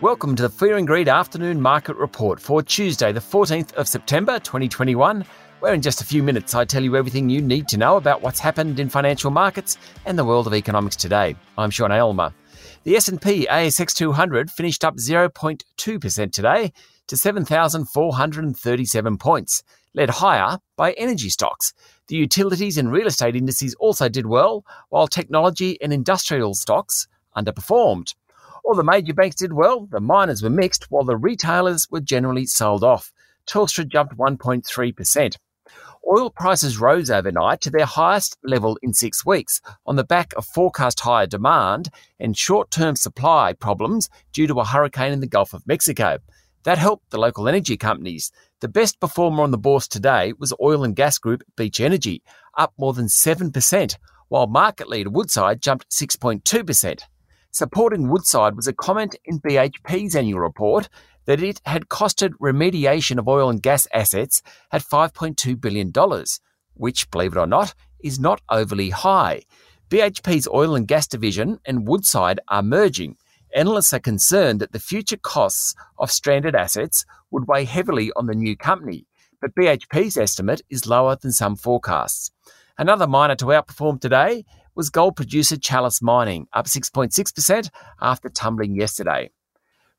Welcome to the Fear and Greed Afternoon Market Report for Tuesday, the 14th of September 2021, where in just a few minutes I tell you everything you need to know about what's happened in financial markets and the world of economics today. I'm Sean Aylmer. The S&P ASX 200 finished up 0.2% today to 7,437 points, led higher by energy stocks. The utilities and real estate indices also did well, while technology and industrial stocks underperformed. All the major banks did well, the miners were mixed, while the retailers were generally sold off. Telstra jumped 1.3%. Oil prices rose overnight to their highest level in six weeks on the back of forecast higher demand and short term supply problems due to a hurricane in the Gulf of Mexico. That helped the local energy companies. The best performer on the bourse today was oil and gas group Beach Energy, up more than 7%, while market leader Woodside jumped 6.2%. Supporting Woodside was a comment in BHP's annual report that it had costed remediation of oil and gas assets at $5.2 billion, which, believe it or not, is not overly high. BHP's oil and gas division and Woodside are merging. Analysts are concerned that the future costs of stranded assets would weigh heavily on the new company, but BHP's estimate is lower than some forecasts. Another miner to outperform today was gold producer Chalice Mining, up 6.6% after tumbling yesterday.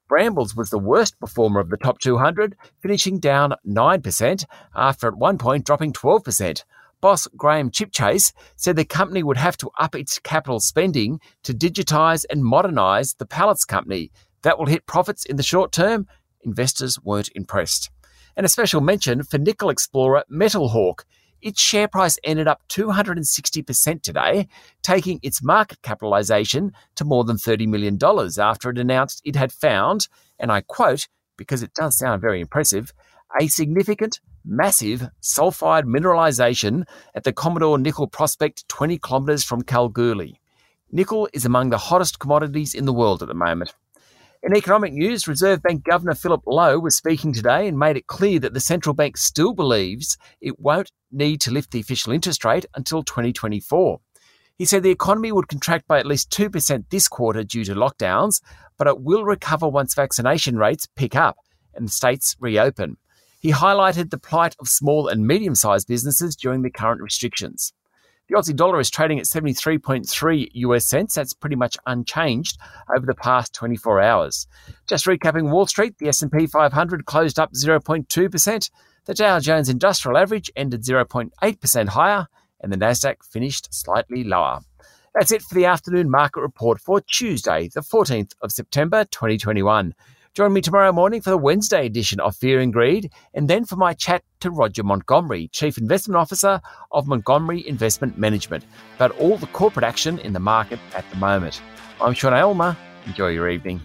Brambles was the worst performer of the top 200, finishing down 9% after at one point dropping 12%. Boss Graham Chipchase said the company would have to up its capital spending to digitise and modernise the pallets company. That will hit profits in the short term. Investors weren't impressed. And a special mention for nickel explorer Metal Hawk. Its share price ended up 260% today, taking its market capitalisation to more than $30 million after it announced it had found, and I quote, because it does sound very impressive, a significant, massive sulfide mineralisation at the Commodore Nickel Prospect 20 kilometres from Kalgoorlie. Nickel is among the hottest commodities in the world at the moment. In economic news, Reserve Bank Governor Philip Lowe was speaking today and made it clear that the central bank still believes it won't need to lift the official interest rate until 2024. He said the economy would contract by at least 2% this quarter due to lockdowns, but it will recover once vaccination rates pick up and states reopen. He highlighted the plight of small and medium sized businesses during the current restrictions. The Aussie dollar is trading at 73.3 US cents. That's pretty much unchanged over the past 24 hours. Just recapping Wall Street, the S&P 500 closed up 0.2%. The Dow Jones Industrial Average ended 0.8% higher and the Nasdaq finished slightly lower. That's it for the afternoon market report for Tuesday, the 14th of September 2021. Join me tomorrow morning for the Wednesday edition of Fear and Greed, and then for my chat to Roger Montgomery, Chief Investment Officer of Montgomery Investment Management, about all the corporate action in the market at the moment. I'm Sean Aylmer. Enjoy your evening.